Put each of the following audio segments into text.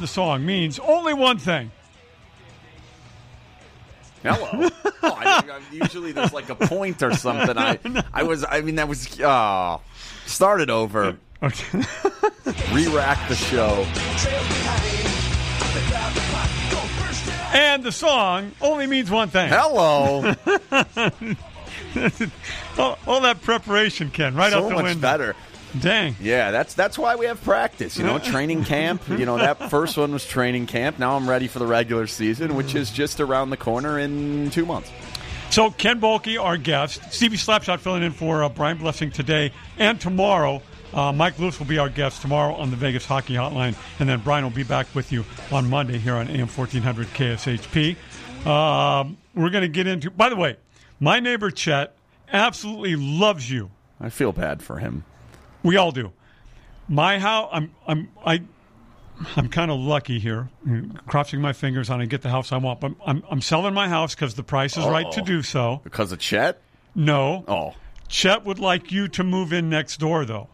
And the song means only one thing. Hello. oh, I, usually there's like a point or something. I, I was. I mean, that was. Oh, started over. Okay. Re-rack the show. and the song only means one thing. Hello. all, all that preparation, Ken, right so out the much window. better. Dang. Yeah, that's that's why we have practice. You know, training camp. You know, that first one was training camp. Now I'm ready for the regular season, which is just around the corner in two months. So Ken Boehlke, our guest, Stevie Slapshot filling in for uh, Brian Blessing today and tomorrow. Uh, Mike Lewis will be our guest tomorrow on the Vegas Hockey Hotline, and then Brian will be back with you on Monday here on AM 1400 KSHP. Um, we're going to get into. By the way, my neighbor Chet absolutely loves you. I feel bad for him. We all do. My house, I'm, I'm, I, I'm kind of lucky here, crossing my fingers on I get the house I want. But I'm, I'm selling my house because the price is right to oh. do so. Because of Chet? No, Oh, Chet would like you to move in next door, though.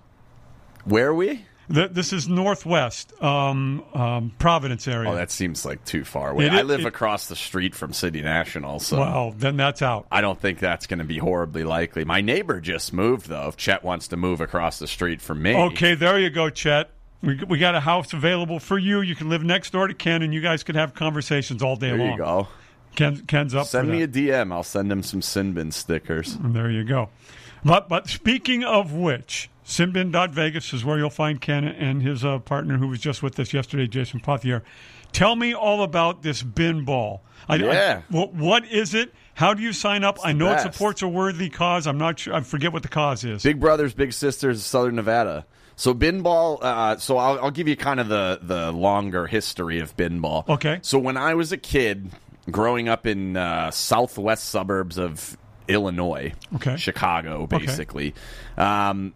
where are we? Th- This is Northwest um, um, Providence area. Oh, that seems like too far away. It- I live it- across the street from City National, so well, then that's out. I don't think that's going to be horribly likely. My neighbor just moved, though. If Chet wants to move across the street from me, Okay, there you go, Chet. We, we got a house available for you. You can live next door to Ken, and you guys could have conversations all day there long. There you go. Ken, Ken's up Send me a. DM. I'll send him some Sinbin stickers. And there you go. But but speaking of which, Sinbin.Vegas is where you'll find Ken and his uh, partner who was just with us yesterday, Jason Pothier. Tell me all about this bin ball. I, Yeah. I- wh- what is it? How do you sign up? I know it supports a worthy cause. I'm not sure. I forget what the cause is. Big Brothers Big Sisters of Southern Nevada. So bin ball. Uh, so I'll, I'll give you kind of the the longer history of bin ball. Okay. So when I was a kid, growing up in uh, southwest suburbs of Illinois, Okay. Chicago, basically, um,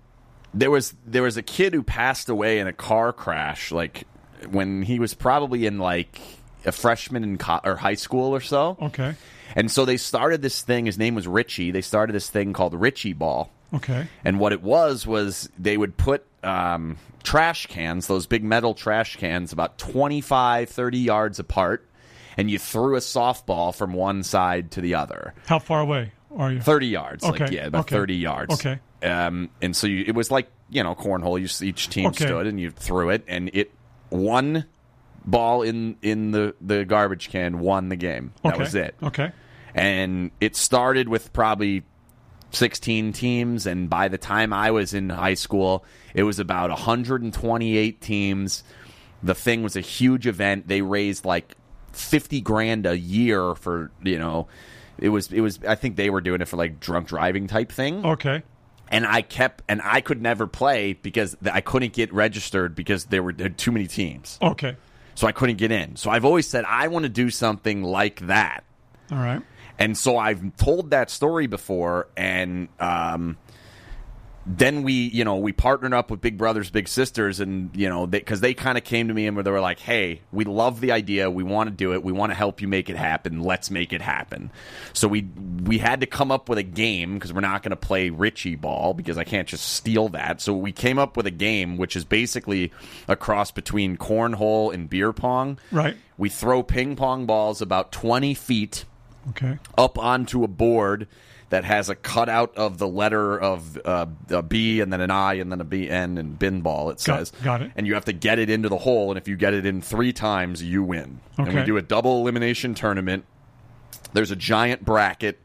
there was there was a kid who passed away in a car crash, like when he was probably in like a freshman in co- or high school or so. Okay. And so they started this thing. His name was Richie. They started this thing called Richie Ball. Okay. And what it was was they would put um, trash cans, those big metal trash cans, about 25, 30 yards apart, and you threw a softball from one side to the other. How far away are you? 30 yards. Like, yeah, about okay. 30 yards. Okay. Um, and so you, it was like, you know, cornhole. You, each team Okay. stood and you threw it, and it one ball in, in the, the garbage can won the game. That okay. was it Okay. and it started with probably 16 teams and by the time i was in high school it was about 128 teams the thing was a huge event they raised like 50 grand a year for you know it was it was i think they were doing it for like drunk driving type thing Okay. and i kept and i could never play because i couldn't get registered because there were, there were too many teams Okay. so i couldn't get in so i've always said i want to do something like that All right. and so I've told that story before, and um, then we, you know, we partnered up with Big Brothers Big Sisters, and you know, because they, kind of came to me and they were like, "Hey, we love the idea. We want to do it. We want to help you make it happen. Let's make it happen." So we we had to come up with a game because we're not going to play Richie Ball because I can't just steal that. So we came up with a game which is basically a cross between cornhole and beer pong. Right. We throw ping pong balls about twenty feet Okay. up onto a board that has a cutout of the letter of uh, a B and then an I and then a B N and bin ball. It Got- says, got it. And you have to get it into the hole, and if you get it in three times, you win. Okay. And we do a double elimination tournament. There's a giant bracket.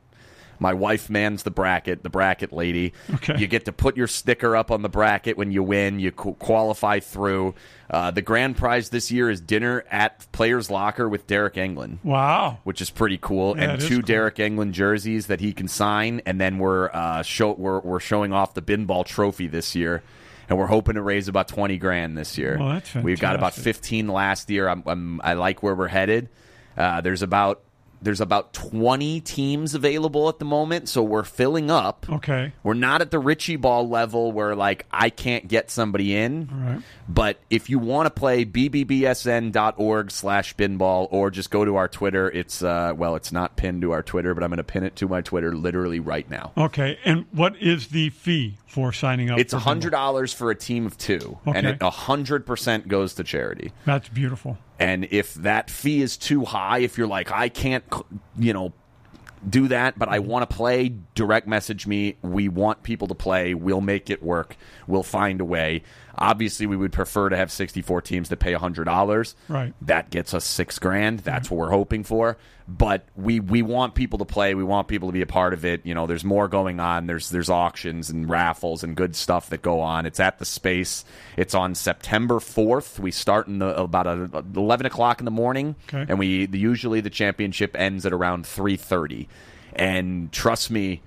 My wife mans the bracket, the bracket lady. Okay. You get to put your sticker up on the bracket when you win. You qu- qualify through. Uh, the grand prize this year is dinner at Players Locker with Deryk Engelland Wow. which is pretty cool, Yeah, and two cool. Deryk Engelland jerseys that he can sign, and then we're uh, show we're, we're showing off the bin ball trophy this year, and we're hoping to raise about twenty grand this year. Well, that's We've got about fifteen last year. I'm, I'm, I like where we're headed. Uh, there's about there's about 20 teams available at the moment, so we're filling up. Okay. We're not at the Richie Ball level where like I can't get somebody in. Right. But if you want to play bbbsn.org slash binball or just go to our Twitter, it's uh well, it's not pinned to our Twitter, but I'm gonna pin it to my Twitter literally right now. Okay. And what is the fee for signing up? It's for a hundred Bingo? dollars for a team of two, and it a hundred percent goes to charity. That's beautiful. And if that fee is too high, if you're like, I can't, you know, do that, but I mm-hmm. want to play, direct message me. We want people to play. We'll make it work. We'll find a way. Obviously, we would prefer to have 64 teams that pay $100. Right. That gets us six grand. That's mm-hmm. what we're hoping for. But we, we want people to play. We want people to be a part of it. You know, there's more going on. There's there's auctions and raffles and good stuff that go on. It's at the space. It's on September 4th. We start in the about a, 11 o'clock in the morning, Okay. and we the, usually the championship ends at around 3:30. And trust me,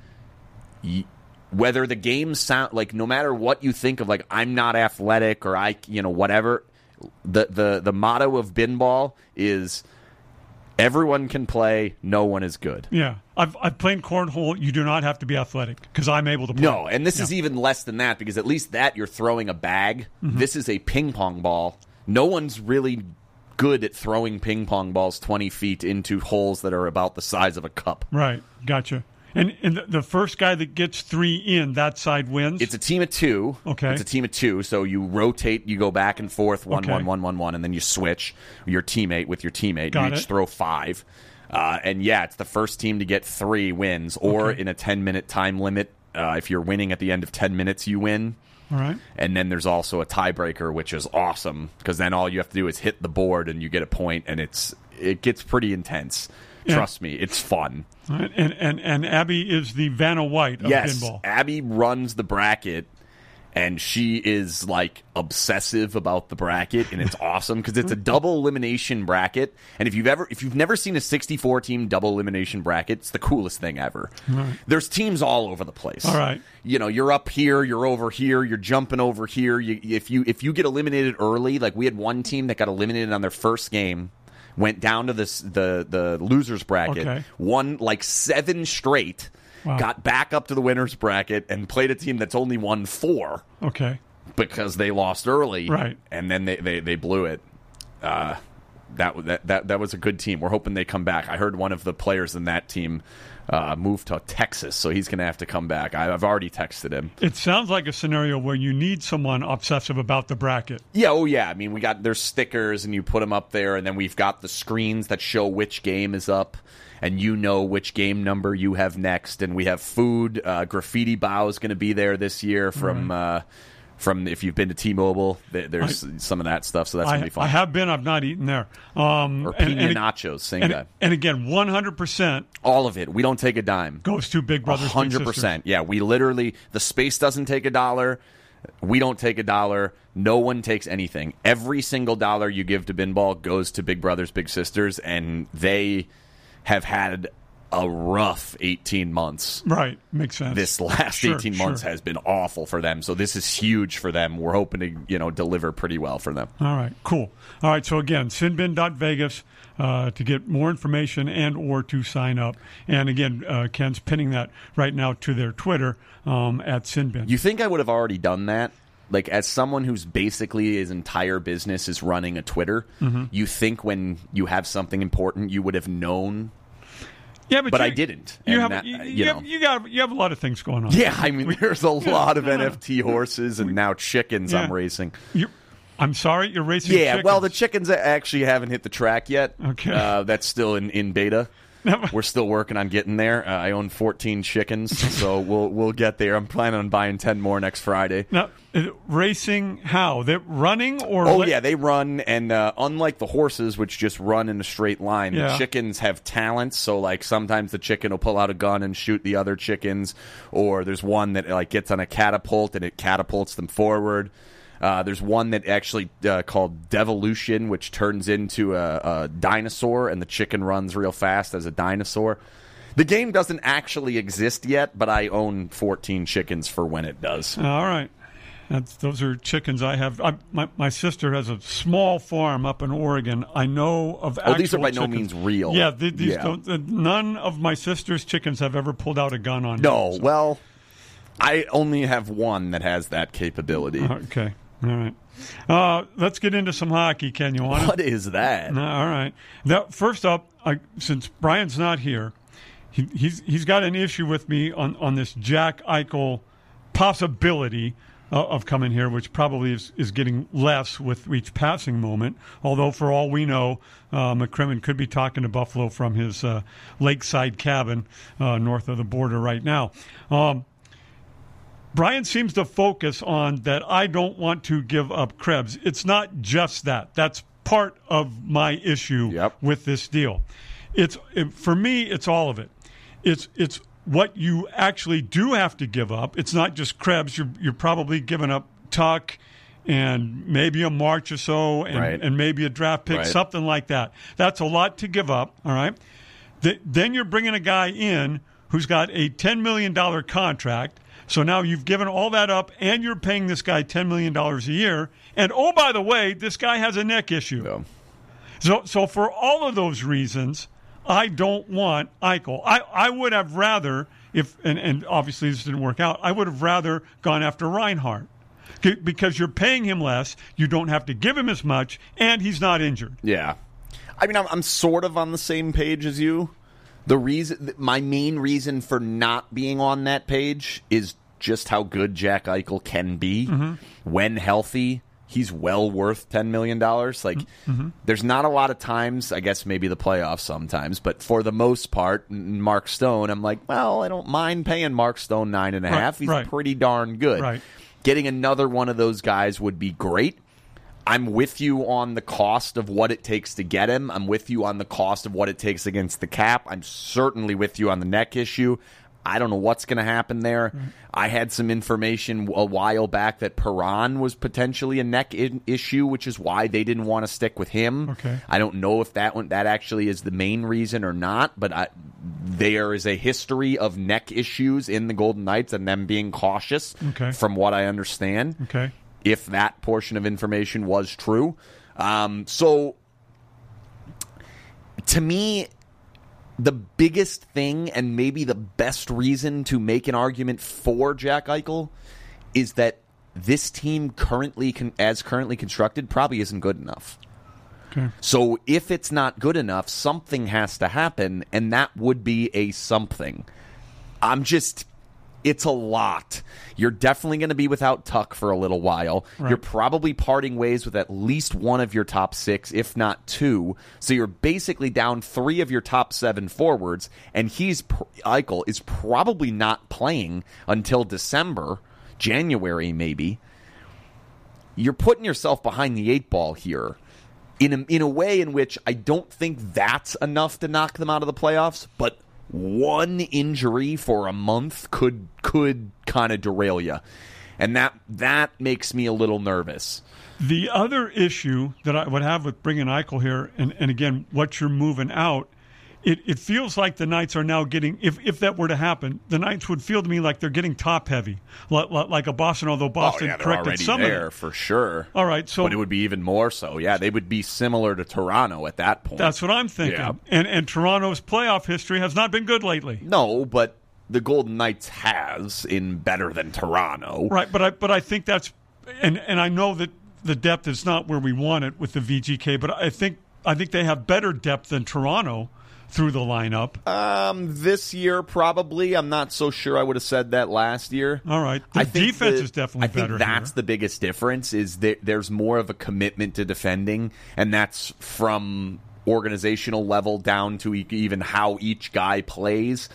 y- whether the games sound like no matter what you think of like I'm not athletic or I you know whatever the the the motto of binball is everyone can play no one is good Yeah. I've, I've played cornhole. You do not have to be athletic because I'm able to play. no and this is even less than that because at least that you're throwing a bag Mm-hmm. this is a ping pong ball no one's really good at throwing ping pong balls 20 feet into holes that are about the size of a cup Right. Gotcha. And, and the, first guy that gets three in, that side wins. It's a team of two. Okay. It's a team of two. So you rotate, you go back and forth, one, Okay. one, one, one, one, and then you switch your teammate with your teammate. Got you each it. throw five. Uh, and yeah, it's the first team to get three wins, or Okay. in a 10 minute time limit. Uh, if you're winning at the end of 10 minutes, you win. All right. And then there's also a tiebreaker, which is awesome because then all you have to do is hit the board and you get a point, and it's it gets pretty intense. Trust me, it's fun. Right. And, and, and Abby is the Vanna White of yes, pinball. Abby runs the bracket, and she is like obsessive about the bracket, and it's awesome because it's a double elimination bracket. And if you've ever, if you've never seen a 64 team double elimination bracket, it's the coolest thing ever. There's teams all over the place. All right. you know, you're up here, you're over here, you're jumping over here. You, if you if you get eliminated early, like we had one team that got eliminated on their first game. Went down to this the the losers bracket, Okay. won like seven straight, Wow. got back up to the winners bracket and played a team that's only won four Okay. because they lost early, Right. And then they they, they blew it. Uh, that, that that that was a good team. We're hoping they come back. I heard one of the players in that team uh, moved to Texas, so he's going to have to come back. I, I've already texted him. It sounds like a scenario where you need someone obsessive about the bracket. Yeah, oh yeah. I mean, we got there's stickers, and you put them up there, and then we've got the screens that show which game is up, and you know which game number you have next. And we have food. Uh, Graffiti Bao is going to be there this year from uh, from if you've been to T-Mobile. th- There's some of that stuff, so that's I, be fun. I have been. I've not eaten there. Um, or and, pina and, nachos, same and, guy. and again, 100% All of it. We don't take a dime. goes to Big Brothers. 100 percent. Yeah, we literally the space doesn't take a dollar. We don't take a dollar. No one takes anything. Every single dollar you give to Binball goes to Big Brothers Big Sisters, and they have had a rough eighteen months. Right. Makes sense. This last Sure, eighteen months sure. has been awful for them. So this is huge for them. We're hoping to you know deliver pretty well for them. All right, cool. All right, so again, sinbin.vegas uh, to get more information and or to sign up. And again, uh, Ken's pinning that right now to their Twitter um, at sinbin. You think I would have already done that? Like as someone who's basically his entire business is running a Twitter, Mm-hmm. you think when you have something important you would have known yeah, but you- I didn't, You have that- you, you you have you got you have a lot of things going on. Yeah, I mean there's a lot of no. NFT horses and now chickens I'm racing. You, I'm sorry, you're racing. Yeah, well the chickens. chickens actually haven't hit the track yet. Okay. Uh, that's still in, in beta. We're still working on getting there. Uh, I own 14 chickens, so we'll we'll get there. I'm planning on buying 10 more next Friday. now uh, racing. How they're running or? Oh le- yeah, they run, and uh, unlike the horses, which just run in a straight line, Yeah. the chickens have talents. So like sometimes the chicken will pull out a gun and shoot the other chickens, or there's one that like gets on a catapult and it catapults them forward. Uh, there's one that actually uh, called Devolution, which turns into a, a dinosaur, and the chicken runs real fast as a dinosaur. The game doesn't actually exist yet, but I own 14 chickens for when it does. All right. That's, those are chickens I have. I, my, my sister has a small farm up in Oregon. I know of. Oh, these are by actual no chickens. means real. Yeah, th- these Yeah. Don't, none of my sister's chickens have ever pulled out a gun on No, me. So- well, I only have one that has that capability. Okay. All right. Uh, let's get into some hockey. Can you want? What is that? No, all right. Now, first up, I, since Brian's not here, he, he's he's got an issue with me on, on this Jack Eichel possibility uh, of coming here, which probably is, is getting less with each passing moment. Although, for all we know, uh, McCrimmon could be talking to Buffalo from his uh, lakeside cabin uh, north of the border right now. Um, Brian seems to focus on that I don't want to give up Krebs. It's not just that. That's part of my issue Yep. with this deal. It's it, for me it's all of it. It's it's what you actually do have to give up. It's not just Krebs. You're you're probably giving up Tuch and maybe a Marchessault and, Right. and maybe a draft pick, Right. something like that. That's a lot to give up, all right? Th- then you're bringing a guy in who's got a $10 million contract. So now you've given all that up and you're paying this guy $10 million a year. And oh, by the way, this guy has a neck issue. So, So, so for all of those reasons, I don't want Eichel. I, I would have rather, if and, and obviously this didn't work out, I would have rather gone after Reinhart. Because you're paying him less, you don't have to give him as much, and he's not injured. yeah. I mean, I'm, I'm sort of on the same page as you. The reason, my main reason for not being on that page is just how good Jack Eichel can be Mm-hmm. when healthy. He's well worth ten million dollars. Like, Mm-hmm. there's not a lot of times. I guess maybe the playoffs sometimes, but for the most part, Mark Stone, I'm like, well, I don't mind paying Mark Stone nine and a Right, half. He's right. pretty darn good. Right. Getting another one of those guys would be great. I'm with you on the cost of what it takes to get him. I'm with you on the cost of what it takes against the cap. I'm certainly with you on the neck issue. I don't know what's going to happen there. Mm-hmm. I had some information a while back that Perron was potentially a neck in- issue, which is why they didn't want to stick with him. Okay. I don't know if that one that actually is the main reason or not, but I, there is a history of neck issues in the Golden Knights and them being cautious. Okay. From what I understand Okay. If that portion of information was true. Um, so, to me, the biggest thing and maybe the best reason to make an argument for Jack Eichel is that this team currently, con- as currently constructed, probably isn't good enough. Okay. So if it's not good enough, something has to happen, and that would be a something. I'm just. It's a lot. You're definitely going to be without Tuch for a little while. Right. You're probably parting ways with at least one of your top six, if not two. So you're basically down three of your top seven forwards, and he's Eichel is probably not playing until December, January maybe you're putting yourself behind the eight ball here in a, in a way in which I don't think that's enough to knock them out of the playoffs, but one injury for a month could could kind of derail you. And that that makes me a little nervous. The other issue that I would have with bringing Eichel here, and, and again, what you're moving out, it, it feels like the Knights are now getting, if, if that were to happen, the Knights would feel to me like they're getting top heavy, like, like a Boston, although oh, Boston corrected some of Oh, it. for sure. All right, so but it would be even more so. Yeah, they would be similar to Toronto at that point. that's what I'm thinking. Yeah. And, and Toronto's playoff history has not been good lately. no, but the Golden Knights has in better than Toronto. Right, but I but I think that's and and I know that the depth is not where we want it with the VGK, but I think I think they have better depth than Toronto through the lineup. Um, this year probably. I'm not so sure. I would have said that last year. All right, the I defense the- is definitely I think that's here. the biggest difference. Is that there's more of a commitment to defending, and that's from organizational level down to even how each guy plays.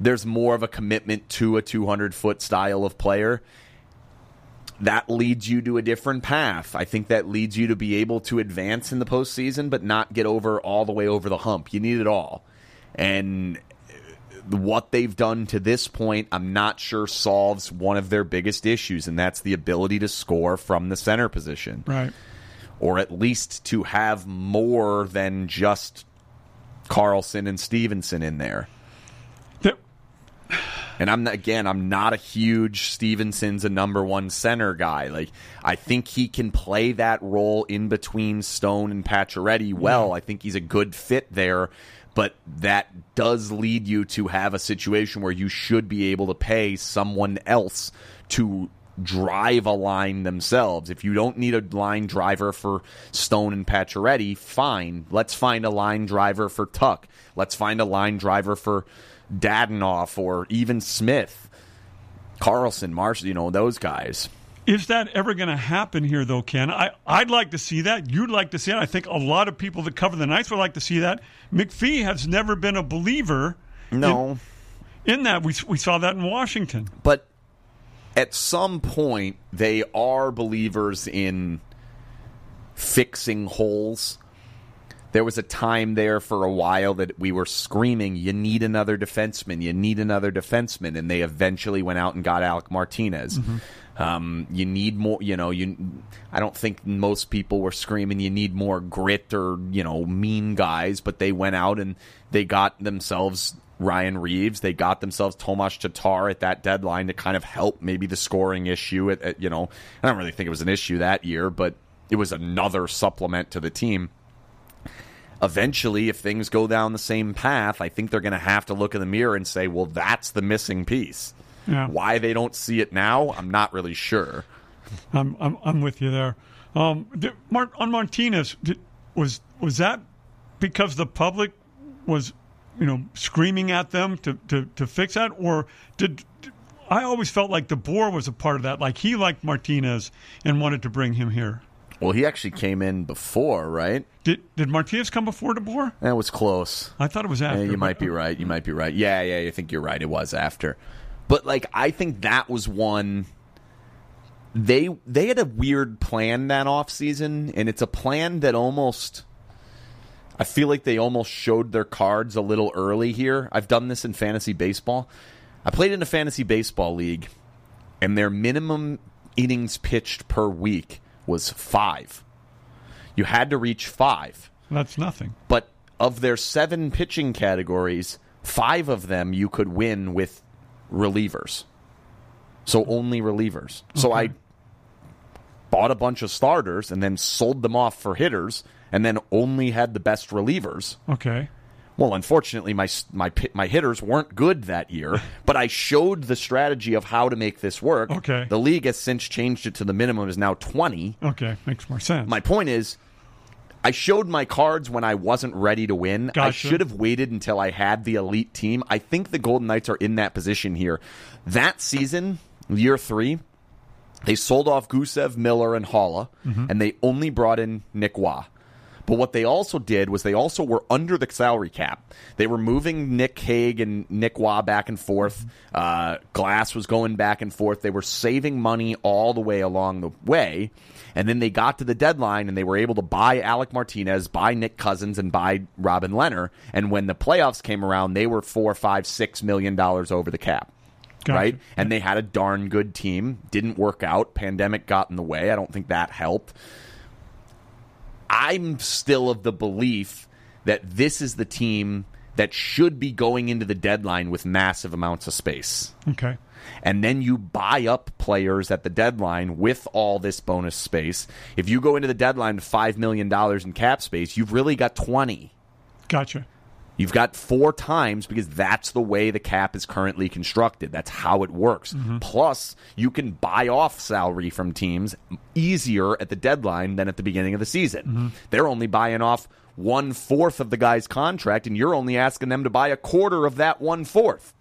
There's more of a commitment to a 200 foot style of player. That leads you to a different path. I think that leads you to be able to advance in the postseason, but not get over all the way over the hump. You need it all. And what they've done to this point, I'm not sure solves one of their biggest issues, and that's the ability to score from the center position, right. or at least to have more than just Karlsson and Stephenson in there. The- And I'm not, again, I'm not a huge Stephenson's a number one center guy. Like I think he can play that role in between Stone and Pacioretty well. I think he's a good fit there. But that does lead you to have a situation where you should be able to pay someone else to drive a line themselves. If you don't need a line driver for Stone and Pacioretty, fine. Let's find a line driver for Tuch. Let's find a line driver for Dadonov or even Smith, Karlsson, Marchessault, you know, those guys. Is that ever going to happen here, though, Ken? I, I'd like to see that. You'd like to see it. I think a lot of people that cover the Knights would like to see that. McPhee has never been a believer. No. In, in that, we, we saw that in Washington. But at some point, they are believers in fixing holes. There was a time there for a while that we were screaming, "You need another defenseman! You need another defenseman!" And they eventually went out and got Alec Martinez. Um, you need more. You know, you. I don't think most people were screaming, "You need more grit" or you know, mean guys. But they went out and they got themselves Ryan Reaves. They got themselves Tomas Tatar at that deadline to kind of help maybe the scoring issue. At, at, you know, I don't really think it was an issue that year, but it was another supplement to the team. Eventually, if things go down the same path, I think they're going to have to look in the mirror and say, "Well, that's the missing piece." Yeah. Why they don't see it now, I'm not really sure. I'm I'm, I'm with you there. Um, did, Mart, on Martinez, did, was was that because the public was, you know, screaming at them to, to, to fix that, or did, did I always felt like DeBoer was a part of that? Like he liked Martinez and wanted to bring him here. Well, he actually came in before, right? Did did Martinez come before DeBoer? That was close. I thought it was after. Yeah, you might be right. You might be right. Yeah, yeah, I think you're right. It was after. But like I think that was one they they had a weird plan that off season, and it's a plan that almost I feel like they almost showed their cards a little early here. I've done this in fantasy baseball. I played in a fantasy baseball league, and their minimum innings pitched per week was five. You had to reach five. That's nothing. But of their seven pitching categories, five of them you could win with relievers. So only relievers. So I bought a bunch of starters and then sold them off for hitters and then only had the best relievers. Okay. Well, unfortunately, my my my hitters weren't good that year, but I showed the strategy of how to make this work. Okay. The league has since changed it to the minimum is now twenty. Okay. Makes more sense. My point is, I showed my cards when I wasn't ready to win. I should have waited until I had the elite team. I think the Golden Knights are in that position here. That season, year three, they sold off Gusev, Miller, and Haula, mm-hmm. and they only brought in Nick Waugh. But what they also did was they also were under the salary cap. They were moving Nick Hague and Nick Waugh back and forth. Uh, Glass was going back and forth. They were saving money all the way along the way. And then they got to the deadline and they were able to buy Alec Martinez, buy Nick Cousins, and buy Robin Lehner. And when the playoffs came around, they were four, five, six million dollars over the cap Gotcha. right? And they had a darn good team. Didn't work out. Pandemic got in the way. I don't think that helped. I'm still of the belief that this is the team that should be going into the deadline with massive amounts of space. okay. And then you buy up players at the deadline with all this bonus space. If you go into the deadline with $5 million in cap space, you've really got 20. Gotcha. You've got four times because that's the way the cap is currently constructed. That's how it works. Mm-hmm. Plus, you can buy off salary from teams easier at the deadline than at the beginning of the season. Mm-hmm. They're only buying off one fourth of the guy's contract, and you're only asking them to buy a quarter of that one fourth.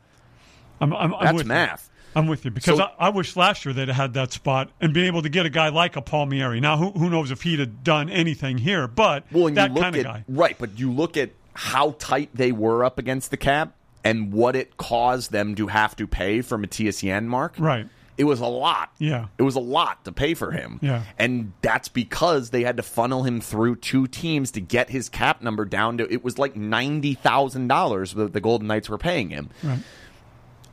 I'm, I'm, I'm That's with you. math. I'm with you because So- I, I wish last year they'd have had that spot and been able to get a guy like a Palmieri. Now, who, who knows if he'd have done anything here? But Well, that kind of guy. right, but you look at how tight they were up against the cap and what it caused them to have to pay for Mattias Janmark. Right. It was a lot. Yeah. It was a lot to pay for him. Yeah. And that's because they had to funnel him through two teams to get his cap number down to it was like ninety thousand dollars that the Golden Knights were paying him. Right.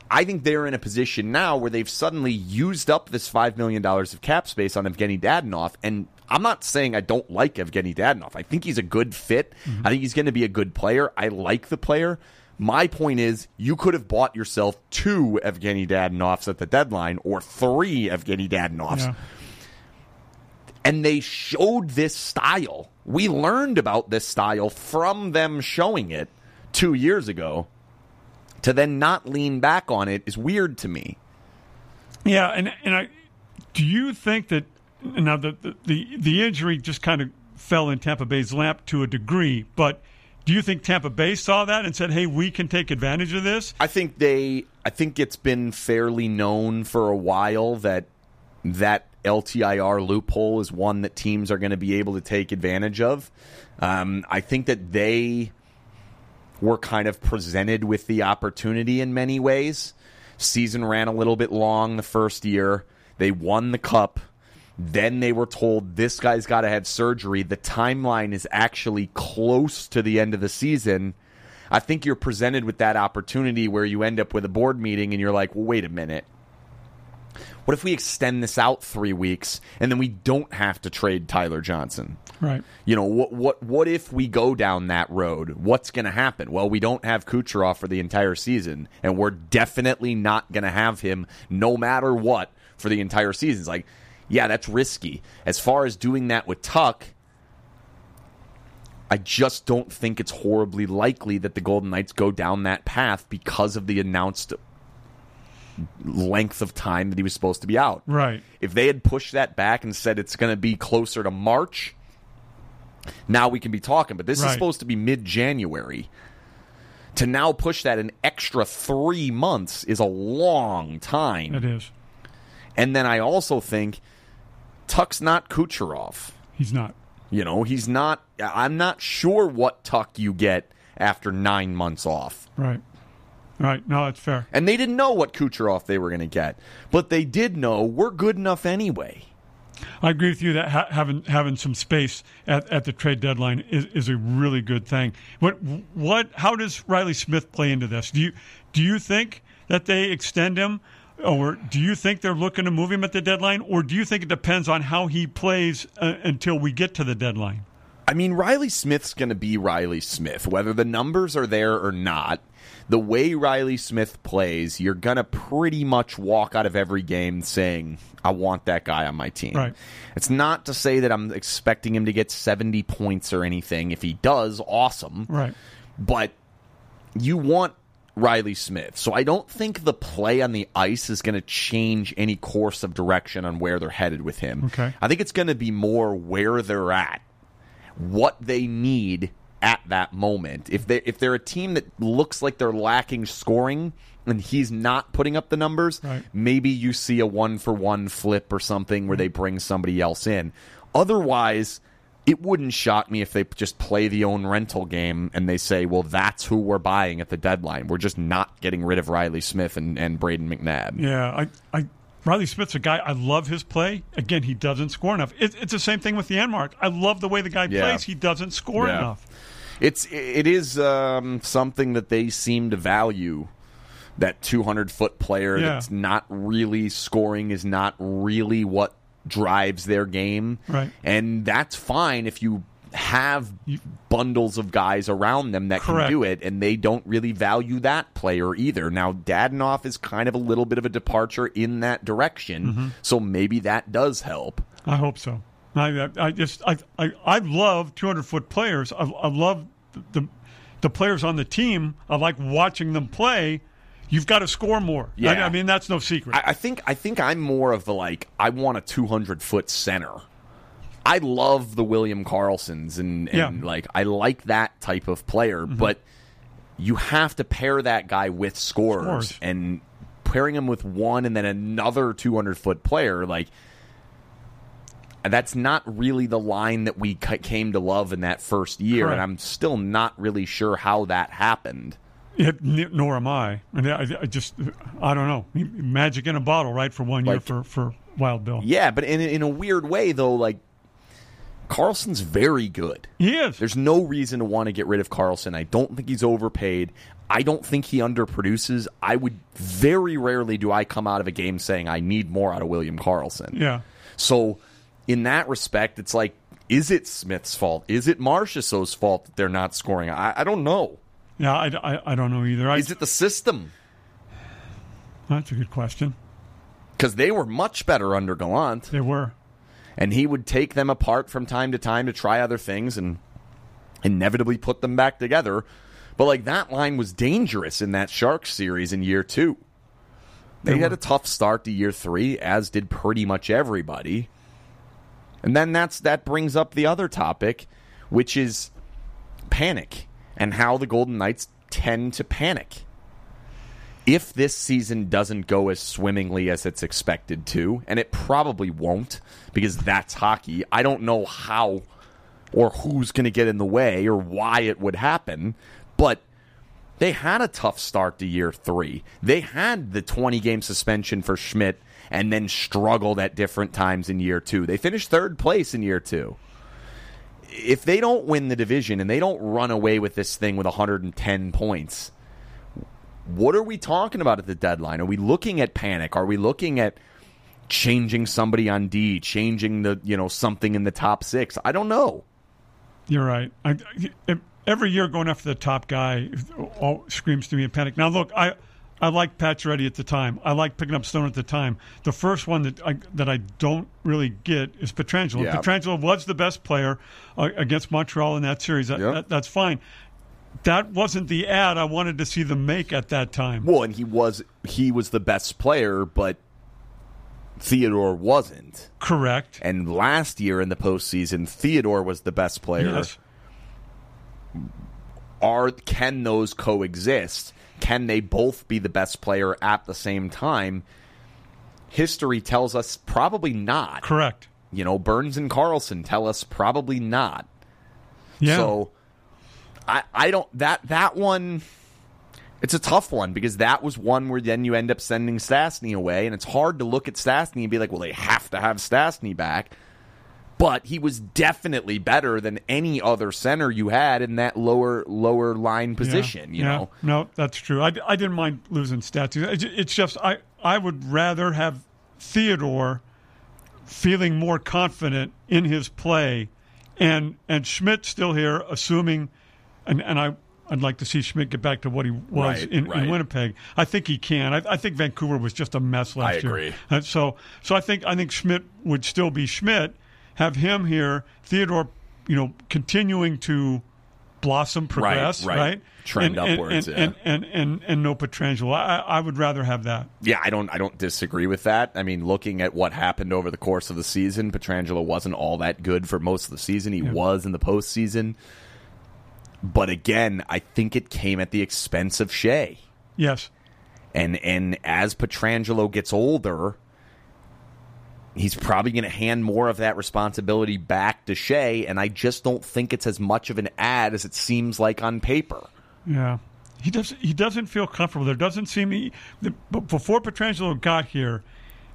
I think they're in a position now where they've suddenly used up this five million dollars of cap space on Evgeny Dadonov, and I'm not saying I don't like Evgeny Dadonov. I think he's a good fit. Mm-hmm. I think he's going to be a good player. I like the player, My point is, you could have bought yourself two Evgeny Dadonovs at the deadline or three Evgeny Dadonovs. Yeah. And they showed this style. We learned about this style from them showing it two years ago. To then not lean back on it is weird to me. Yeah, and and I do you think that now the the the, injury just kind of fell in Tampa Bay's lap to a degree, but do you think Tampa Bay saw that and said, "Hey, we can take advantage of this"? I think they. I think it's been fairly known for a while that that LTIR loophole is one that teams are going to be able to take advantage of. Um, I think that they were kind of presented with the opportunity in many ways. Season ran a little bit long the first year. They won the cup. Then they were told this guy's got to have surgery. The timeline is actually close to the end of the season. I think you're presented with that opportunity where you end up with a board meeting and you're like, well, wait a minute. What if we extend this out three weeks and then we don't have to trade Tyler Johnson? Right. You know what? What? What if we go down that road? What's going to happen? Well, we don't have Kucherov for the entire season, and we're definitely not going to have him no matter what for the entire season. It's like, yeah, that's risky. As far as doing that with Tuch, I just don't think it's horribly likely that the Golden Knights go down that path because of the announced length of time that he was supposed to be out. Right. If they had pushed that back and said it's going to be closer to March, now we can be talking. But this Right. is supposed to be mid January. To now push that an extra three months is a long time. It is. And then I also think Tuch's not Kucherov. He's not. You know, he's not. I'm not sure what Tuch you get after nine months off. Right. Right. No, that's fair. And they didn't know what Kucherov they were going to get. But they did know we're good enough anyway. I agree with you that ha- having having some space at, at the trade deadline is, is a really good thing. What what how does Riley Smith play into this? Do you do you think that they extend him, or do you think they're looking to move him at the deadline, or do you think it depends on how he plays uh, until we get to the deadline? I mean, Riley Smith's going to be Riley Smith, whether the numbers are there or not. The way Riley Smith plays, you're going to pretty much walk out of every game saying, I want that guy on my team. Right. It's not to say that I'm expecting him to get 70 points or anything. If he does, awesome. Right. But you want Riley Smith. So I don't think the play on the ice is going to change any course of direction on where they're headed with him. Okay. I think it's going to be more where they're at, what they need at that moment. If they if they're a team that looks like they're lacking scoring and he's not putting up the numbers, Right. maybe you see a one for one flip or something where mm-hmm. they bring somebody else in. Otherwise, it wouldn't shock me if they just play the own rental game and they say, well, that's who we're buying at the deadline. We're just not getting rid of Riley Smith and, and Brayden McNabb. Yeah, I, I Riley Smith's a guy I love his play. Again, he doesn't score enough. It, it's the same thing with the Enmark. I love the way the guy Yeah. plays. He doesn't score Yeah. enough. It's it is um, something that they seem to value. That 200 foot player Yeah. that's not really scoring is not really what drives their game. Right. And that's fine if you have bundles of guys around them that Correct. can do it, and they don't really value that player either. Now, Dadonov is kind of a little bit of a departure in that direction, Mm-hmm. so maybe that does help. I hope so. I, I- I just I, I I love 200 foot players. I, I love the the players on the team. I like watching them play. You've got to score more. Yeah. I, I mean that's no secret. I, I think I think I'm more of the like I want a 200 foot center. I love the William Karlssons and, and Yeah. Mm-hmm. like I like that type of player, but you have to pair that guy with scorers Scorers. and pairing him with one and then another 200 foot player like that's not really the line that we came to love in that first year, Correct. and I'm still not really sure how that happened. It- n- nor am I. And I, I just I don't know. Magic in a bottle, right? For one year Like- for for Wild Bill. Yeah, but in in a weird way though, like Karlsson's very good. He is. There's no reason to want to get rid of Karlsson. I don't think he's overpaid. I don't think he underproduces. I would very rarely do I come out of a game saying I need more out of William Karlsson. yeah. So in that respect, it's like, is it Smith's fault? Is it Marchessault's fault that they're not scoring? I, I don't know. Yeah, I, I, I don't know either. I, Is it the system? that's a good question. Because they were much better under Gallant, They were. and he would take them apart from time to time to try other things and inevitably put them back together. But like that line was dangerous in that Sharks series in year two. They, They had a tough start to year three, as did pretty much everybody. And then that's that brings up the other topic, which is panic and how the Golden Knights tend to panic. If this season doesn't go as swimmingly as it's expected to, and it probably won't because that's hockey, I don't know how or who's going to get in the way or why it would happen, but they had a tough start to year three. They had the 20 game suspension for Schmidt and then struggled at different times in year two. They finished third place in year two. If they don't win the division and they don't run away with this thing with 110 points, what are we talking about at the deadline? Are we looking at panic? Are we looking at changing somebody on D, changing the, you know, something in the top six? I don't know. You're right. I, every year going after the top guy all screams to me in panic. Now, look, I I like Pacioretty at the time. I like picking up Stone at the time. The first one that I that I don't really get is Pietrangelo. Yeah. Pietrangelo was the best player uh, against Montreal in that series. That, Yep. that, that's fine. That wasn't the ad I wanted to see them make at that time. Well, and he was he was the best player, but Theodore wasn't. Correct. And last year in the postseason, Theodore was the best player. Yes. Are can those coexist? Can they both be the best player at the same time? History tells us probably not. Correct. You know, Burns and Karlsson tell us probably not. Yeah. So I I don't that that one it's a tough one because that was one where then you end up sending Stastny away and it's hard to look at Stastny and be like, well, they have to have Stastny back. But he was definitely better than any other center you had in that lower lower line position, Yeah, you yeah. know. No, that's true. I, I didn't mind losing stats. It's just I, I would rather have Theodore feeling more confident in his play and and Schmidt still here assuming and, and I I'd like to see Schmidt get back to what he was Right, in, right. in Winnipeg. I think he can. I, I think Vancouver was just a mess last year. I year. agree. And so so I think I think Schmidt would still be Schmidt. Have him here, Theodore, you know, continuing to blossom, progress, right. right? Trend and, upwards, and, yeah. and, and, and, and no Pietrangelo. I, I would rather have that. Yeah, I don't I don't disagree with that. I mean, looking at what happened over the course of the season, Pietrangelo wasn't all that good for most of the season. He was in the postseason. But again, I think it came at the expense of Shea. Yes. And and as Pietrangelo gets older, he's probably going to hand more of that responsibility back to Shea, and I just don't think it's as much of an ad as it seems like on paper. Yeah. He doesn't. He doesn't feel comfortable. There doesn't seem. He, the, but before Pietrangelo got here,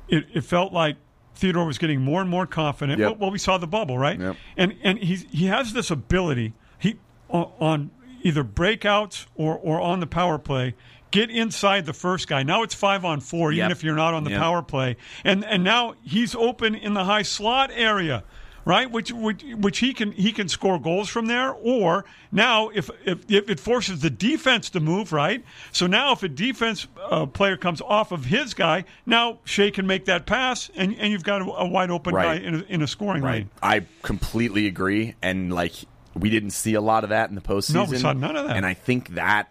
it, it felt like Theodore was getting more and more confident. Yep. Well, well, we saw the bubble, right? Yep. And and he's he has this ability. He on, on either breakouts or or on the power play. Get inside the first guy. Now it's five on four, even Yep. if you're not on the Yep. power play. And and now he's open in the high slot area right? Which, which which he can he can score goals from there. Or now if if, if it forces the defense to move, right? So now if a defense uh, player comes off of his guy, now Shea can make that pass, and, and you've got a, a wide open Right. guy in a, in a scoring Right. lane. I completely agree. And like we didn't see a lot of that in the postseason. No, we saw none of that. And I think that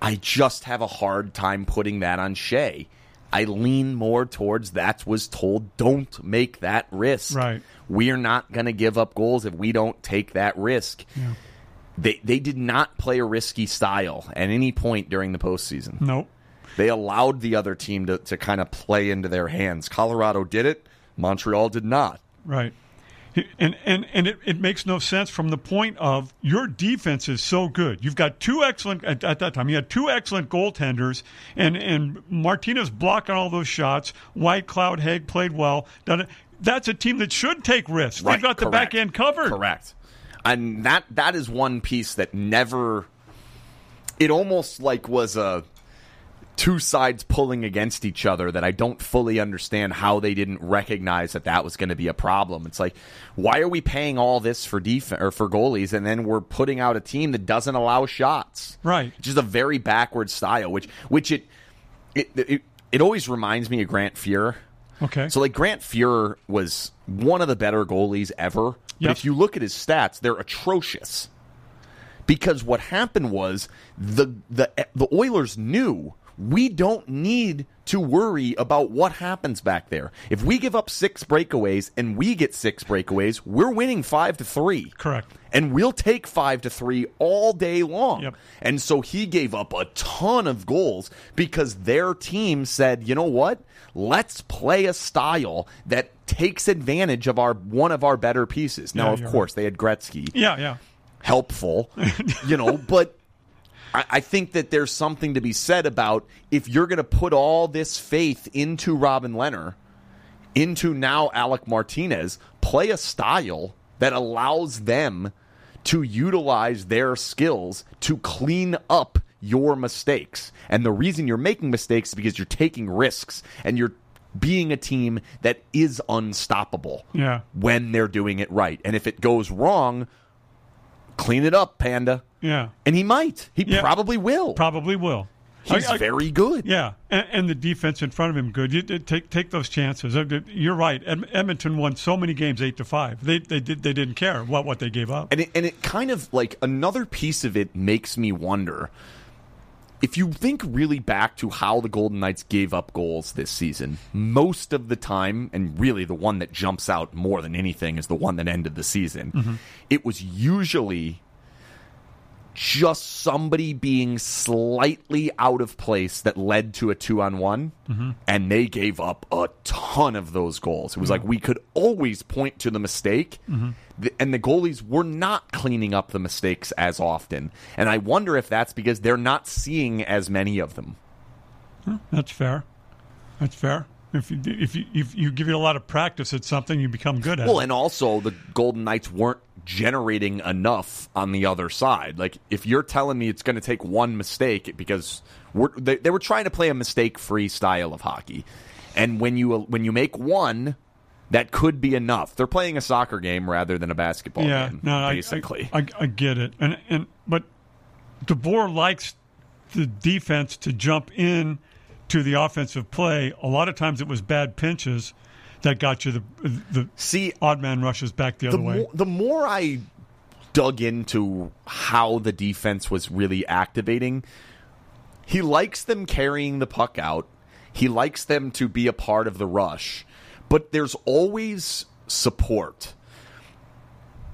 I just have a hard time putting that on Shea. I lean more towards that was told don't make that risk. Right. We're not going to give up goals if we don't take that risk. They they did not play a risky style at any point during the postseason. Nope. They allowed the other team to, to kind of play into their hands. Colorado did it. Montreal did not. Right. And and and it, it makes no sense from the point of your defense is so good. You've got two excellent at, at that time. You had two excellent goaltenders, and and Martinez blocking all those shots. White Cloud Hague played well. That's a team that should take risks. Right, They've got the back end covered. Correct. And that that is one piece that never it almost like was a two sides pulling against each other that I don't fully understand how they didn't recognize that that was going to be a problem. It's like, why are we paying all this for defense or for goalies, and then we're putting out a team that doesn't allow shots? Right. Just a very backward style, which which it it it, it always reminds me of Grant Fuhr. Okay. So like Grant Fuhr was one of the better goalies ever. But Yep. if you look at his stats, they're atrocious. Because what happened was the the the Oilers knew we don't need to worry about what happens back there. If we give up six breakaways and we get six breakaways, we're winning five to three. Correct. And we'll take five to three all day long. Yep. And so he gave up a ton of goals because their team said, you know what? Let's play a style that takes advantage of our one of our better pieces. Now, Yeah, of course, they had Gretzky Yeah, yeah. helpful, you know, but I, I think that there's something to be said about if you're going to put all this faith into Robin Lehner, into now Alec Martinez, play a style that allows them to utilize their skills to clean up your mistakes. And the reason you're making mistakes is because you're taking risks and you're being a team that is unstoppable Yeah. when they're doing it right. And if it goes wrong, clean it up, Panda. Yeah. And he might. He Yeah. probably will. Probably will. He's I- I- very good. Yeah, and, and the defense in front of him good. You, take take those chances. Uh, You're right. Ed- Edmonton won so many games eight to five. They they did they didn't care what what they gave up. And it, and it kind of like another piece of it makes me wonder if you think really back to how the Golden Knights gave up goals this season, most of the time, and really the one that jumps out more than anything is the one that ended the season, it was usually just somebody being slightly out of place that led to a two on one, mm-hmm. and they gave up a ton of those goals. It was like mm-hmm. we could always point to the mistake, mm-hmm. th- and the goalies were not cleaning up the mistakes as often. And I wonder if that's because they're not seeing as many of them. That's fair. That's fair. If you if you if you give it a lot of practice at something, you become good at Well, it. and also the Golden Knights weren't generating enough on the other side. Like if you're telling me it's going to take one mistake because we're, they, they were trying to play a mistake-free style of hockey, and when you when you make one, that could be enough. They're playing a soccer game rather than a basketball yeah, game, no, basically. I, I, I get it, and and but DeBoer likes the defense to jump in to the offensive play. A lot of times, it was bad pinches that got you the the See, odd man rushes back the other way. more, the more I dug into how the defense was really activating, he likes them carrying the puck out. He likes them to be a part of the rush, but there's always support.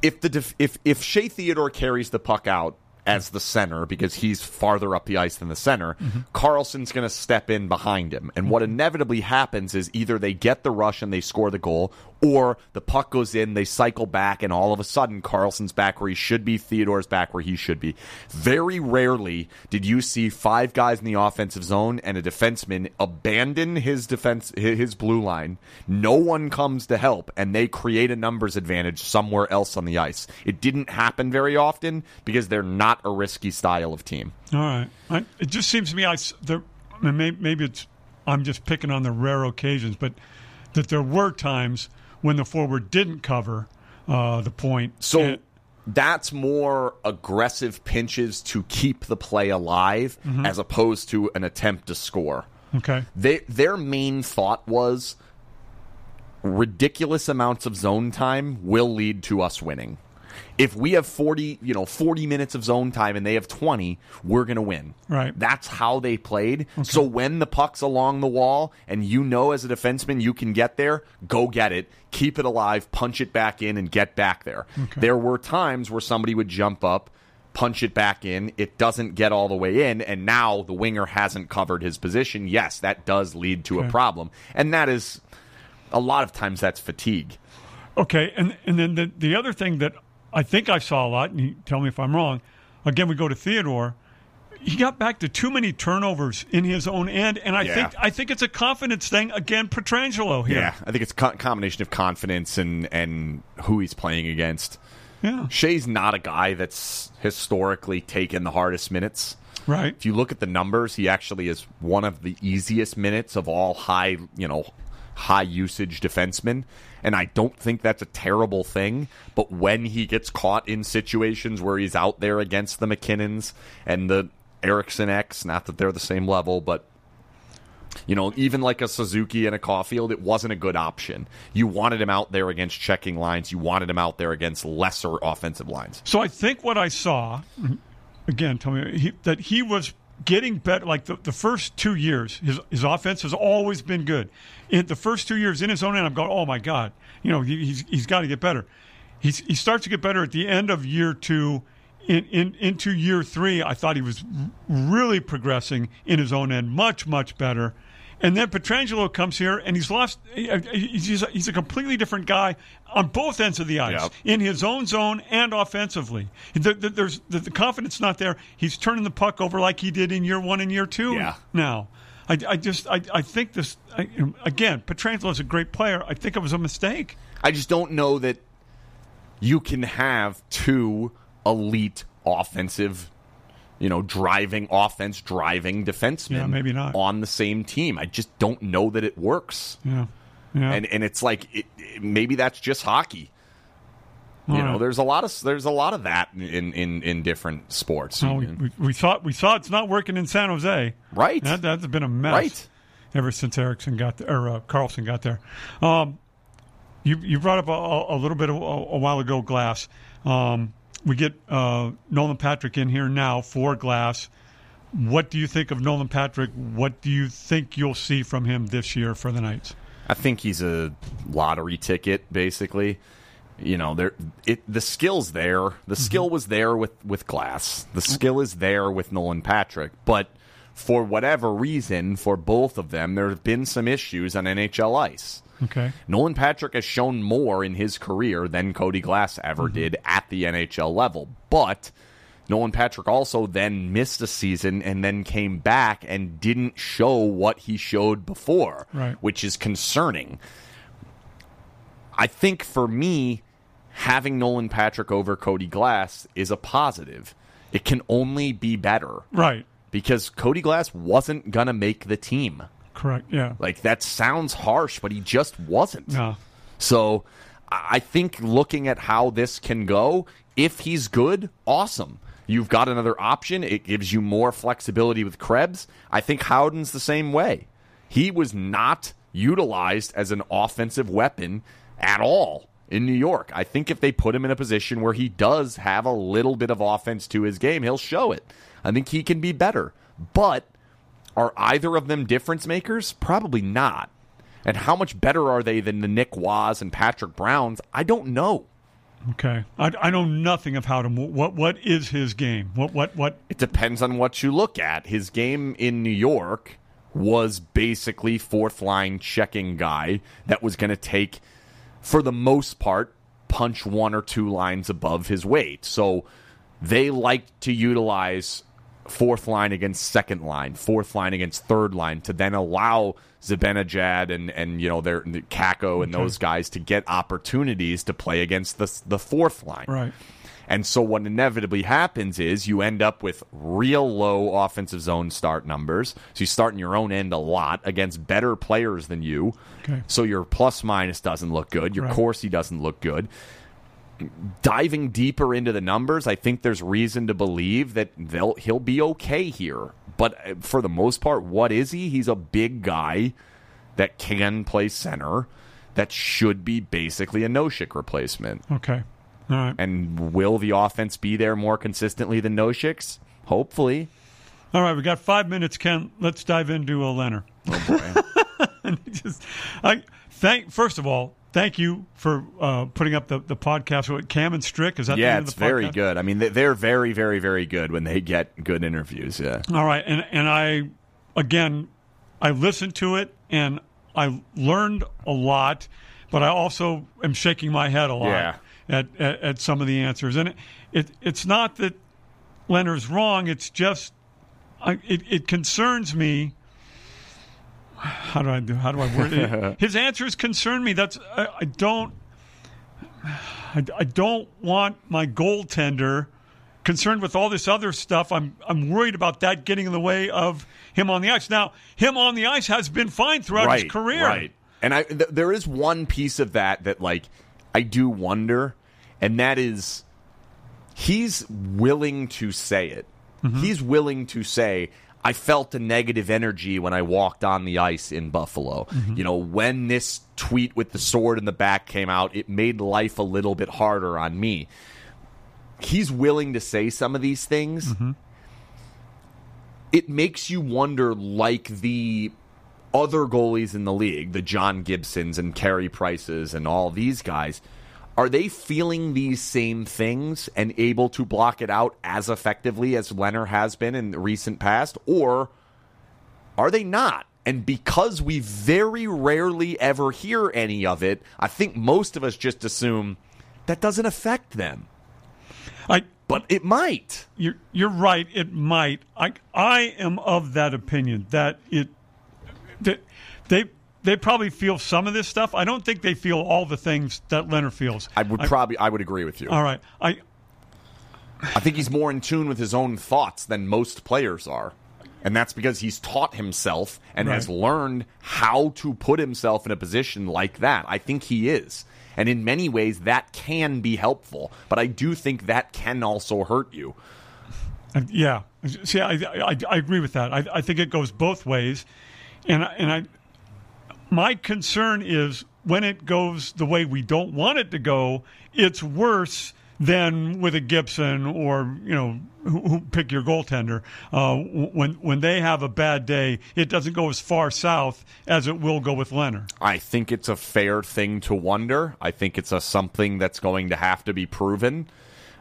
If the def- if if Shea Theodore carries the puck out as the center because he's farther up the ice than the center, mm-hmm. Karlsson's going to step in behind him. And what mm-hmm. inevitably happens is either they get the rush and they score the goal, or the puck goes in, they cycle back, and all of a sudden Karlsson's back where he should be, Theodore's back where he should be. Very rarely did you see five guys in the offensive zone and a defenseman abandon his defense his blue line. No one comes to help and they create a numbers advantage somewhere else on the ice. It didn't happen very often because they're not a risky style of team. All right. I, it just seems to me I there, maybe it's I'm just picking on the rare occasions, but that there were times when the forward didn't cover uh, the point. So And- that's more aggressive pinches to keep the play alive as opposed to an attempt to score. okay. They, their main thought was ridiculous amounts of zone time will lead to us winning. If we have 40, you know, 40 minutes of zone time and they have 20, we're going to win. Right. That's how they played. So when the puck's along the wall and you know as a defenseman you can get there, go get it, keep it alive, punch it back in and get back there. There were times where somebody would jump up, punch it back in, it doesn't get all the way in and now the winger hasn't covered his position. Yes, that does lead to a problem. And that is a lot of times that's fatigue. Okay, and and then the the other thing that I think I saw a lot, and you tell me if I'm wrong. Again, we go to Theodore. He got back to too many turnovers in his own end, and I Yeah. think I think it's a confidence thing. Again, Pietrangelo here. Yeah, I think it's a co- combination of confidence and and who he's playing against. Yeah. Shea's not a guy that's historically taken the hardest minutes. Right. If you look at the numbers, he actually is one of the easiest minutes of all high, you know, high usage defensemen. And I don't think that's a terrible thing. But when he gets caught in situations where he's out there against the MacKinnons and the Eriksson Eks, not that they're the same level, but you know, even like a Suzuki and a Caulfield, it wasn't a good option. You wanted him out there against checking lines. You wanted him out there against lesser offensive lines. So I think what I saw, again, tell me he, that he was getting better. Like the, the first two years, his his offense has always been good. In the first two years in his own end, I'm going, oh my god, you know, he, he's he's got to get better. He's, he starts to get better at the end of year two. In, in into year three, I thought he was really progressing in his own end, much much better. And then Pietrangelo comes here, and he's lost. Uh, he's, he's a completely different guy on both ends of the ice, Yep. in his own zone and offensively. The, the, there's the, the confidence not there. He's turning the puck over like he did in year one and year two. Yeah. Now, I, I just I, I think this I, again. Pietrangelo is a great player. I think it was a mistake. I just don't know that you can have two elite offensive, you know, driving offense, driving defensemen Yeah, maybe not. on the same team. I just don't know that it works. Yeah. Yeah. And and it's like it, it- maybe that's just hockey. You All know, right. there's a lot of there's a lot of that in in, in different sports. No, we, we, we thought we thought it's not working in San Jose. Right. That, that's been a mess. Right. Ever since Erickson got there, or uh, Karlsson got there. Um, you you brought up a, a, a little bit a, a while ago, Glass. Um, we get uh, Nolan Patrick in here now for Glass. What do you think of Nolan Patrick? What do you think you'll see from him this year for the Knights? I think he's a lottery ticket, basically. You know, there it the skill's there. The skill was there with with Glass. The skill is there with Nolan Patrick, but for whatever reason, for both of them, there have been some issues on NHL ice. Okay. Nolan Patrick has shown more in his career than Cody Glass ever mm-hmm. did at the NHL level. But Nolan Patrick also then missed a season and then came back and didn't show what he showed before, Right. which is concerning. I think for me, having Nolan Patrick over Cody Glass is a positive. It can only be better Right. because Cody Glass wasn't going to make the team. Correct. Yeah. Like that sounds harsh, but he just wasn't. No. So I I think looking at how this can go, if he's good, awesome. You've got another option. It gives you more flexibility with Krebs. I think Howden's the same way. He was not utilized as an offensive weapon at all in New York. I think if they put him in a position where he does have a little bit of offense to his game, he'll show it. I think he can be better. But are either of them difference makers? Probably not. And how much better are they than the Nick Waz and Patrick Browns? I don't know. Okay. I, I know nothing of Howden. What what is his game? What what what? It depends on what you look at. His game in New York was basically fourth line checking guy that was going to take, for the most part, punch one or two lines above his weight. So they like to utilize fourth line against second line, fourth line against third line to then allow Zibanejad and and you know their Kakko and those guys to get opportunities to play against the the fourth line. Right. And so what inevitably happens is you end up with real low offensive zone start numbers. So you start in your own end a lot against better players than you. Okay. So your plus minus doesn't look good. Your Right. Corsi doesn't look good. Diving deeper into the numbers, I think there's reason to believe that they'll he'll be okay here. But uh, for the most part, what is he? He's a big guy that can play center. That should be basically a Nosek replacement. Okay. All right. And will the offense be there more consistently than Noseks? Hopefully. All right. We got five minutes, Ken. Let's dive into a Lehner. Oh boy. Just, I thank first of all, thank you for uh, putting up the, the podcast with Cam and Strick. Is that the yeah, it's very good. I mean, they- they're very, very, very good when they get good interviews. Yeah. All right, and and I again, I listened to it and I learned a lot, but I also am shaking my head a lot Yeah. at, at at some of the answers, and it, it it's not that Lehner's wrong. It's just I, it it concerns me. How do I do? How do I word it? His answers concern me. That's I, I don't. I, I don't want my goaltender concerned with all this other stuff. I'm I'm worried about that getting in the way of him on the ice. Now, him on the ice has been fine throughout right, his career. Right. And I th- there is one piece of that that like I do wonder, and that is he's willing to say it. Mm-hmm. He's willing to say, I felt a negative energy when I walked on the ice in Buffalo. Mm-hmm. You know, when this tweet with the sword in the back came out, it made life a little bit harder on me. He's willing to say some of these things. Mm-hmm. It makes you wonder, like the other goalies in the league, the John Gibsons and Carey Prices and all these guys, are they feeling these same things and able to block it out as effectively as Lehner has been in the recent past? Or are they not? And because we very rarely ever hear any of it, I think most of us just assume that doesn't affect them. I But it might. you're you're right. It might. I I am of that opinion that it that they they probably feel some of this stuff. I don't think they feel all the things that Lehner feels. I would probably I would agree with you. All right. I I think he's more in tune with his own thoughts than most players are. And that's because he's taught himself and has learned how to put himself in a position like that. I think he is. And in many ways, that can be helpful. But I do think that can also hurt you. Yeah. See, I, I, I agree with that. I, I think it goes both ways, and I- and I, my concern is when it goes the way we don't want it to go, it's worse than with a Gibson or you know who, who pick your goaltender. Uh, when when they have a bad day, it doesn't go as far south as it will go with Lehner. I think it's a fair thing to wonder. I think it's a something that's going to have to be proven.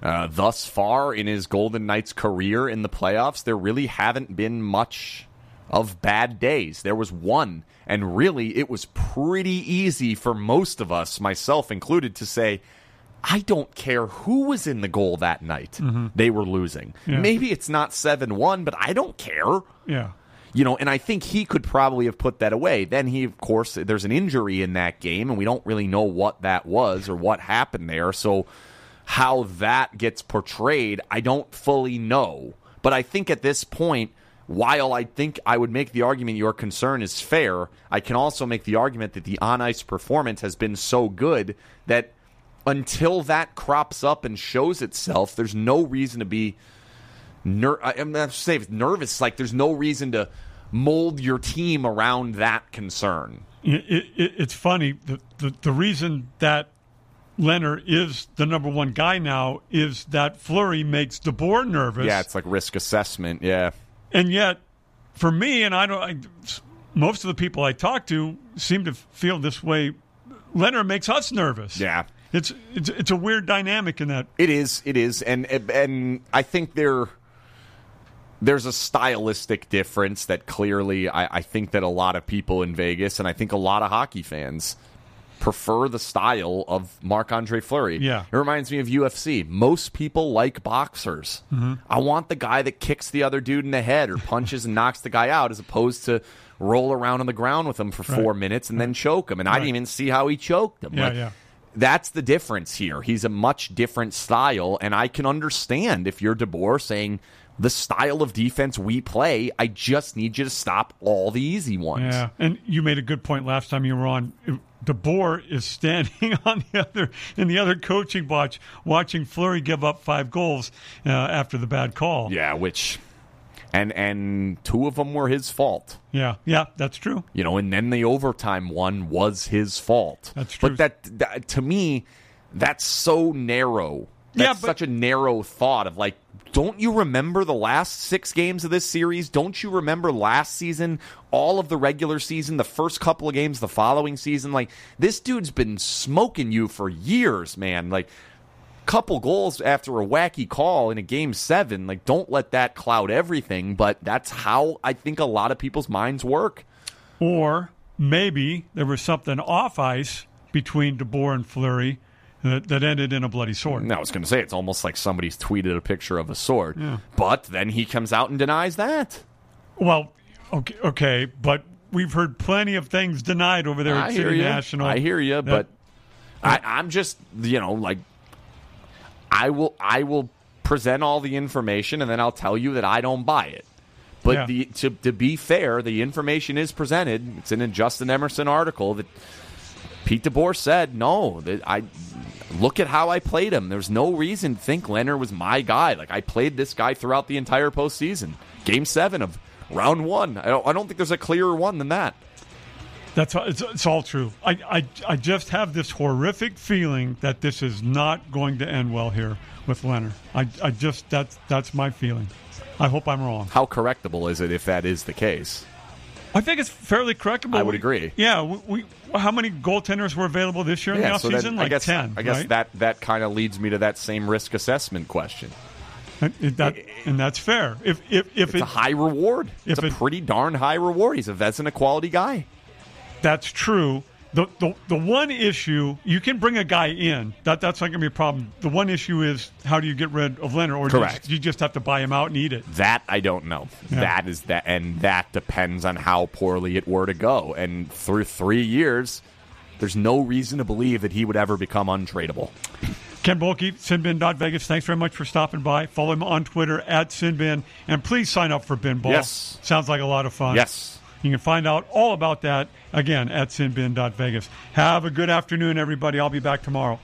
Uh, thus far in his Golden Knights career in the playoffs, there really haven't been much of bad days. There was one, and really it was pretty easy for most of us, myself included, to say, I don't care who was in the goal that night. Mm-hmm. They were losing. Yeah. Maybe it's not 7 1, but I don't care. Yeah. You know, and I think he could probably have put that away. Then he, of course, there's an injury in that game, and we don't really know what that was or what happened there. So, how that gets portrayed, I don't fully know. But I think at this point, while I think I would make the argument your concern is fair, I can also make the argument that the on ice performance has been so good that until that crops up and shows itself, there's no reason to be ner- I'm not nervous. Like there's no reason to mold your team around that concern. It, it, it's funny. The, the the reason that Lehner is the number one guy now is that Fleury makes DeBoer nervous. Yeah, it's like risk assessment. Yeah, and yet, for me, and I don't. I, most of the people I talk to seem to feel this way. Lehner makes us nervous. yeah. It's it's it's a weird dynamic in that. It is. It is, and and I think there there's a stylistic difference that clearly I, I think that a lot of people in Vegas and I think a lot of hockey fans prefer the style of Marc Andre Fleury. Yeah. It reminds me of UFC. Most people like boxers. Mm-hmm. I want the guy that kicks the other dude in the head or punches and knocks the guy out as opposed to roll around on the ground with him for four Right. minutes and then choke him. And I didn't even see how he choked him. Yeah, Like, yeah. that's the difference here. He's a much different style, and I can understand if you're DeBoer saying the style of defense we play, I just need you to stop all the easy ones. Yeah, and you made a good point last time you were on. DeBoer is standing on the other in the other coaching box, watching Fleury give up five goals uh, after the bad call. Yeah, which and and two of them were his fault. yeah, yeah, that's true. You know, and then the overtime one was his fault. That's true. But that, that to me, that's so narrow. That's Yeah, but- such a narrow thought of like, don't you remember the last six games of this series? Don't you remember last season, all of the regular season, the first couple of games the following season? Like, this dude's been smoking you for years, man. Like, a couple goals after a wacky call in a game seven. Like, don't let that cloud everything. But that's how I think a lot of people's minds work. Or maybe there was something off ice between DeBoer and Fleury that, that ended in a bloody sword. No, I was going to say it's almost like somebody's tweeted a picture of a sword, but then he comes out and denies that. Well, okay, okay, but we've heard plenty of things denied over there I hear City you. National. I hear you, that- but I, I'm just, you know, like I will, I will present all the information, and then I'll tell you that I don't buy it. But Yeah. the, to to be fair, the information is presented. It's in a Justin Emerson article that Pete DeBoer said, no, I look at how I played him. There's no reason to think Lehner was my guy. Like I played this guy throughout the entire postseason. Game seven of round one. I don't, I don't think there's a clearer one than that. That's it's, it's all true. I, I I just have this horrific feeling that this is not going to end well here with Lehner. I, I just that's that's my feeling. I hope I'm wrong. How correctable is it if that is the case? I think it's fairly correctable. I would We- agree. Yeah, we, we how many goaltenders were available this year in the so offseason? then like I guess, ten. I guess right? that that kind of leads me to that same risk assessment question. Uh, and, and that and that's fair. If if if It's it, a high reward. It's a it- pretty darn high reward. He's a Vezina quality guy. that's true. The, the the one issue you can bring a guy in that that's not going to be a problem. The one issue is how do you get rid of Lehner, or do you Correct. just- you just have to buy him out and eat it. That I don't know. Yeah. That is that, and that depends on how poorly it were to go. And through three years, there's no reason to believe that he would ever become untradeable. Ken Boehlke, Sinbin.Vegas, thanks very much for stopping by. Follow him on Twitter at Sinbin, and please sign up for Bin Ball. Yes. Sounds like a lot of fun. Yes. You can find out all about that, again, at sinbin.vegas. Have a good afternoon, everybody. I'll be back tomorrow.